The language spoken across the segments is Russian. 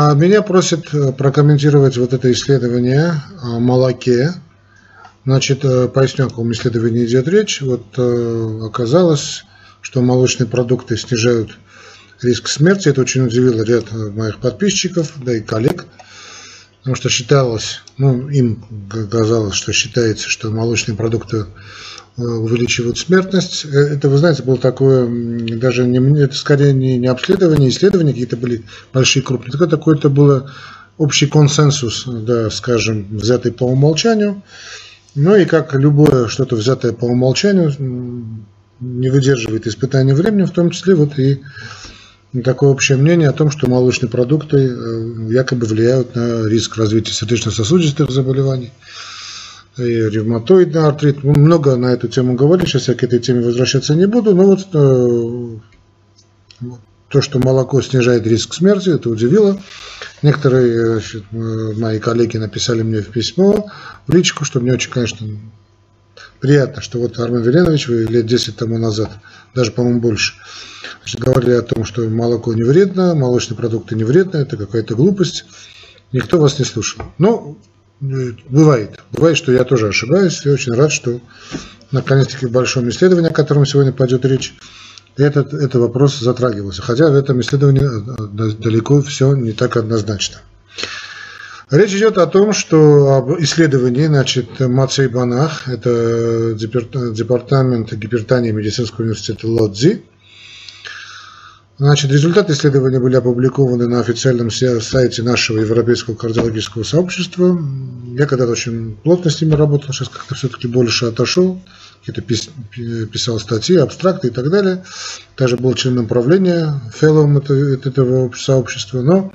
А меня просят э, прокомментировать вот это исследование о молоке. Значит, э, поясню, о каком исследовании идет речь. Вот э, оказалось, что молочные продукты снижают риск смерти. Это очень удивило ряд моих подписчиков, да и коллег. Потому что считалось, ну, им казалось, что считается, что молочные продукты Э, увеличивают смертность. Э, это, вы знаете, было такое, даже не, это скорее не, не обследование, исследования какие-то были большие, крупные. Такое, такое это было общий консенсус, да, скажем, взятый по умолчанию. Ну и как любое что-то взятое по умолчанию не выдерживает испытания времени, в том числе вот и такое общее мнение о том, что молочные продукты э, якобы влияют на риск развития сердечно-сосудистых заболеваний и ревматоидный артрит. Мы много на эту тему говорили, сейчас я к этой теме возвращаться не буду, но вот э, то, что молоко снижает риск смерти, это удивило. Некоторые э, мои коллеги написали мне в письмо, в личку, что мне очень, конечно, приятно, что вот Армен Веленович, вы лет 10 тому назад, даже, по-моему, больше, говорили о том, что молоко не вредно, молочные продукты не вредны, это какая-то глупость. Никто вас не слушал. Но Бывает. Бывает, что я тоже ошибаюсь. Я очень рад, что наконец-таки в большом исследовании, о котором сегодня пойдет речь, этот, этот вопрос затрагивался. Хотя в этом исследовании э, далеко все не так однозначно. Речь идет о том, что об исследовании, значит, Мацей Банах, это департамент гипертании медицинского университета Лодзи, Значит, результаты исследования были опубликованы на официальном сайте нашего Европейского кардиологического сообщества. Я когда-то очень плотно с ними работал, сейчас как-то все-таки больше отошел, какие-то писал статьи, абстракты и так далее. Даже был членом правления, фелловым этого сообщества, но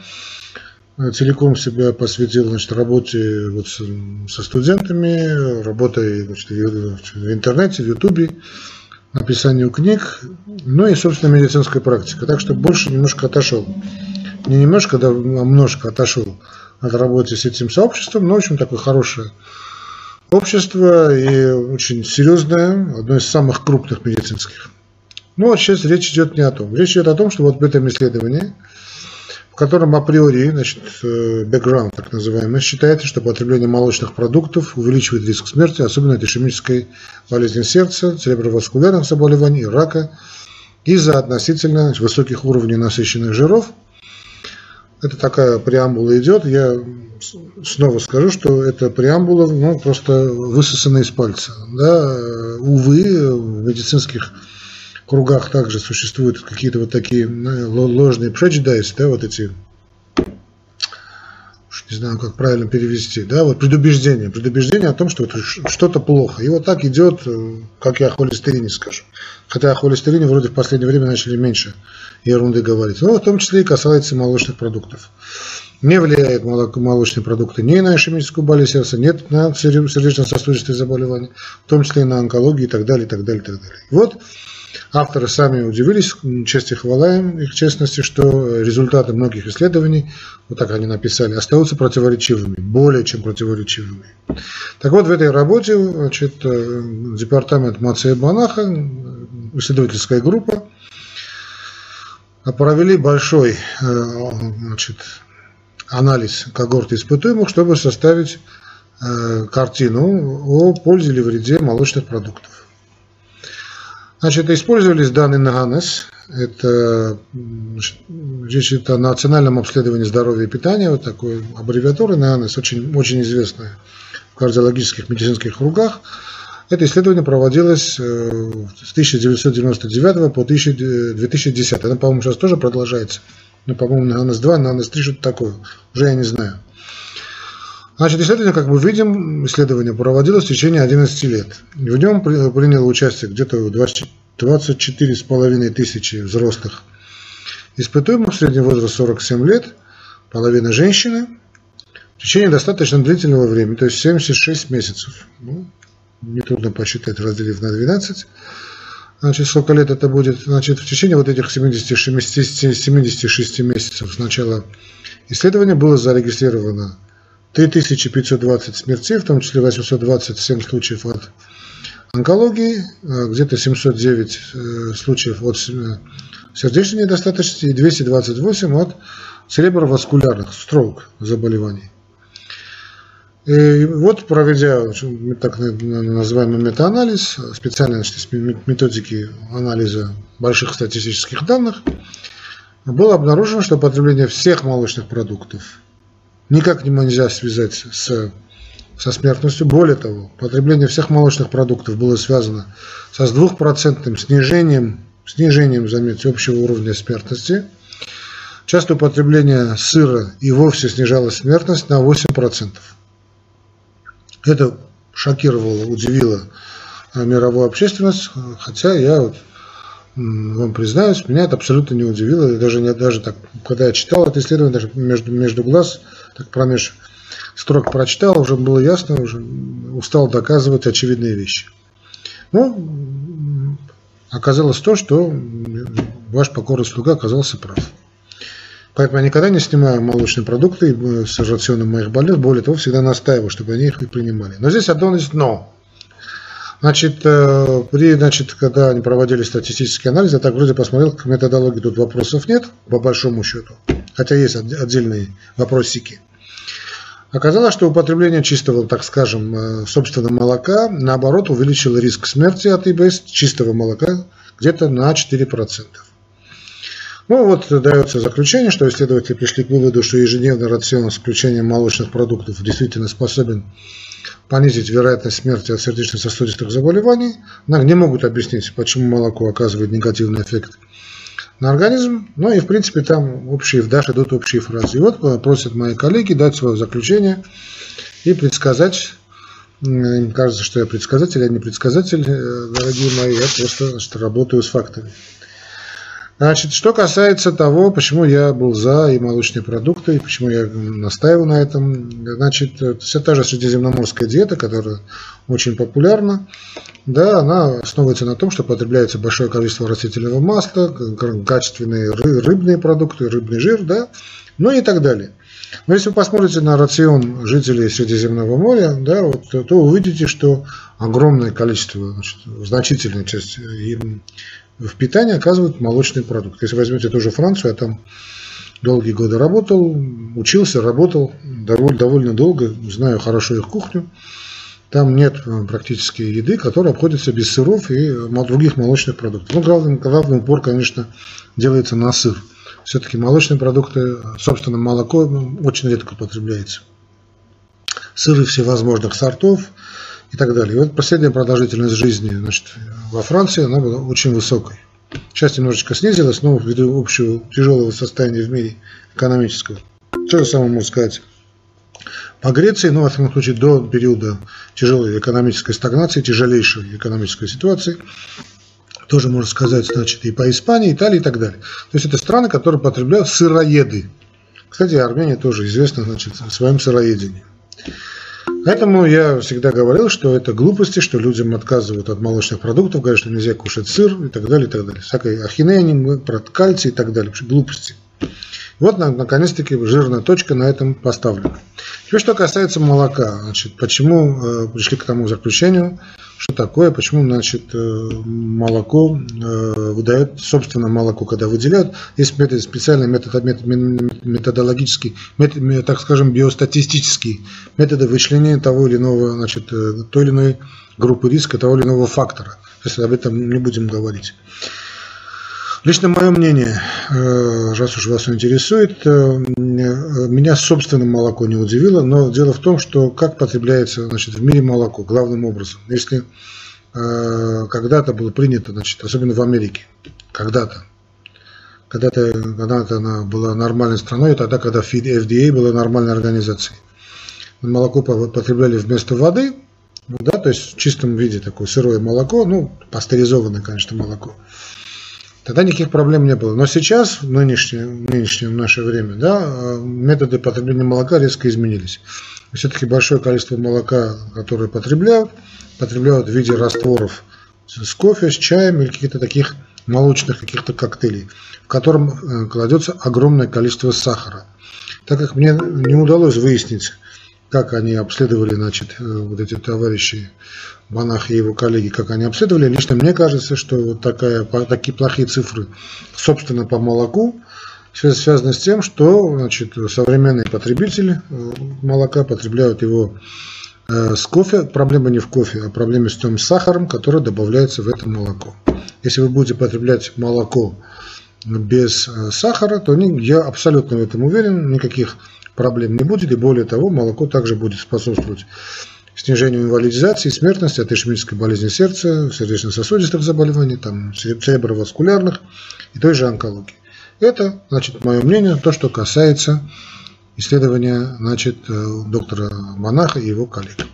э, целиком себя посвятил значит, работе вот со студентами, работой значит, в интернете, в Ютубе написанию книг, ну и, собственно, медицинская практика. Так что больше немножко отошел. Не немножко, да, а немножко отошел от работы с этим сообществом, но, в общем, такое хорошее общество и очень серьезное, одно из самых крупных медицинских. Ну, вот сейчас речь идет не о том. Речь идет о том, что вот в этом исследовании – в котором априори, значит, бэкграунд так называемый, считается, что потребление молочных продуктов увеличивает риск смерти, особенно от ишемической болезни сердца, цереброваскулярных заболеваний, рака, из-за относительно значит, высоких уровней насыщенных жиров. Это такая преамбула идет. Я снова скажу, что это преамбула ну, просто высосана из пальца. Да? Увы, в медицинских кругах также существуют какие-то вот такие ну, ложные prejudice, да, вот эти, не знаю, как правильно перевести, да, вот предубеждение, предубеждение о том, что что-то плохо. И вот так идет, э, как я о холестерине скажу. Хотя о холестерине вроде в последнее время начали меньше ерунды говорить. Но в том числе и касается молочных продуктов. Не влияет молочные продукты ни на ишемическую болезнь сердца, нет на сердечно-сосудистые заболевания, в том числе и на онкологию и так далее, и так далее, и так далее. Вот Авторы сами удивились, честь и хвала им, их честности, что результаты многих исследований, вот так они написали, остаются противоречивыми, более чем противоречивыми. Так вот, в этой работе значит, э, департамент Мацея Банаха, исследовательская группа, провели большой э, значит, анализ когорты испытуемых, чтобы составить э, картину о пользе или вреде молочных продуктов. Значит, использовались данные НАГАНЕС. Это речь идет о национальном обследовании здоровья и питания, вот такой аббревиатура НАГАНЕС, очень, очень известная в кардиологических медицинских кругах. Это исследование проводилось э, с 1999 по 2010. Оно, по-моему, сейчас тоже продолжается. Ну, по-моему, на АНС-2, на АНС-3 что-то такое. Уже я не знаю. Значит, исследование, как мы видим, исследование проводилось в течение 11 лет. В нем приняло участие где-то 24,5 тысячи взрослых испытуемых, средний возраст 47 лет, половина женщины, в течение достаточно длительного времени, то есть 76 месяцев. Ну, нетрудно посчитать, разделив на 12. Значит, сколько лет это будет? Значит, в течение вот этих 76, 76 месяцев с начала исследования было зарегистрировано 3520 смертей, в том числе 827 случаев от онкологии, э, где-то 709 э, случаев от сердечной недостаточности и 228 от цереброваскулярных, строк заболеваний. И вот, проведя так называемый метаанализ, специальные методики анализа больших статистических данных, было обнаружено, что потребление всех молочных продуктов никак нельзя связать с, со смертностью. Более того, потребление всех молочных продуктов было связано со с двухпроцентным снижением, снижением, заметьте, общего уровня смертности. Часто употребление сыра и вовсе снижало смертность на 8%. Это шокировало, удивило мировую общественность, хотя я вот вам признаюсь, меня это абсолютно не удивило. Даже, не, даже так, когда я читал это исследование, даже между, между глаз, так промеж строк прочитал, уже было ясно, уже устал доказывать очевидные вещи. Ну, оказалось то, что ваш покорный слуга оказался прав. Поэтому я никогда не снимаю молочные продукты с рационом моих больных. Более того, всегда настаиваю, чтобы они их и принимали. Но здесь одно есть но. Значит, э, при, значит, когда они проводили статистический анализ, я так вроде посмотрел, к методологии тут вопросов нет, по большому счету, хотя есть отдельные вопросики. Оказалось, что употребление чистого, так скажем, э, собственного молока, наоборот, увеличило риск смерти от ИБС чистого молока где-то на 4%. Ну вот дается заключение, что исследователи пришли к выводу, что ежедневный рацион с включением молочных продуктов действительно способен понизить вероятность смерти от сердечно-сосудистых заболеваний. Не могут объяснить, почему молоко оказывает негативный эффект на организм. Ну и в принципе там общие, даже идут общие фразы. И вот просят мои коллеги дать свое заключение и предсказать им кажется, что я предсказатель, а не предсказатель, э, дорогие мои, я просто значит, работаю с фактами. Значит, что касается того, почему я был за и молочные продукты, и почему я настаиваю на этом, значит, вся та же средиземноморская диета, которая очень популярна, да, она основывается на том, что потребляется большое количество растительного масла, качественные рыбные продукты, рыбный жир, да, ну и так далее. Но если вы посмотрите на рацион жителей Средиземного моря, да, вот, то увидите, что огромное количество, значит, значительная часть в питании оказывают молочный продукт. Если возьмете ту же Францию, я там долгие годы работал, учился, работал довольно, довольно долго, знаю хорошо их кухню. Там нет э, практически еды, которая обходится без сыров и других молочных продуктов. Ну, главный, главный упор, конечно, делается на сыр. Все-таки молочные продукты, собственно, молоко очень редко потребляется. Сыры всевозможных сортов – и так далее. И вот последняя продолжительность жизни значит, во Франции, она была очень высокой. Сейчас немножечко снизилась, но ввиду общего тяжелого состояния в мире экономического. То же самое можно сказать по Греции, но, во всяком случае, до периода тяжелой экономической стагнации, тяжелейшей экономической ситуации, тоже можно сказать, значит, и по Испании, Италии и так далее. То есть это страны, которые потребляют сыроеды. Кстати, Армения тоже известна, значит, своим сыроедением. Поэтому я всегда говорил, что это глупости, что людям отказывают от молочных продуктов, говорят, что нельзя кушать сыр и так далее, и так далее. Всякой ахинеи, про кальций и так далее. Вообще глупости. Вот, наконец-таки, жирная точка на этом поставлена. Теперь, что касается молока. Значит, почему э, пришли к тому заключению, что такое, почему значит, э, молоко э, выдает, собственно, молоко, когда выделяют. Есть метод, специальный метод, метод методологический, метод, так скажем, биостатистический, методы вычисления того или иного, значит, той или иной группы риска, того или иного фактора. Если об этом не будем говорить. Лично мое мнение, э, раз уж вас интересует, э, меня собственное молоко не удивило, но дело в том, что как потребляется значит, в мире молоко, главным образом. Если э, когда-то было принято, значит, особенно в Америке, когда-то, когда-то когда она была нормальной страной, тогда, когда FDA была нормальной организацией. Молоко потребляли вместо воды, да, то есть в чистом виде такое сырое молоко, ну, пастеризованное, конечно, молоко. Тогда никаких проблем не было. Но сейчас, в нынешнее, в нынешнее наше время, да, методы потребления молока резко изменились. Все-таки большое количество молока, которое потребляют, потребляют в виде растворов с кофе, с чаем или каких-то таких молочных каких-то коктейлей, в котором э, кладется огромное количество сахара. Так как мне не удалось выяснить, как они обследовали, значит, э, вот эти товарищи Банах и его коллеги, как они обследовали. Лично мне кажется, что вот такая, такие плохие цифры, собственно, по молоку, связано с тем, что значит, современные потребители э, молока потребляют его э, с кофе. Проблема не в кофе, а проблема с тем сахаром, который добавляется в это молоко. Если вы будете потреблять молоко без э, сахара, то я абсолютно в этом уверен, никаких проблем не будет. И более того, молоко также будет способствовать снижению инвалидизации, смертности от ишемической болезни сердца, сердечно-сосудистых заболеваний, там, цереброваскулярных и той же онкологии. Это, значит, мое мнение, то, что касается исследования значит, э, доктора Монаха и его коллег.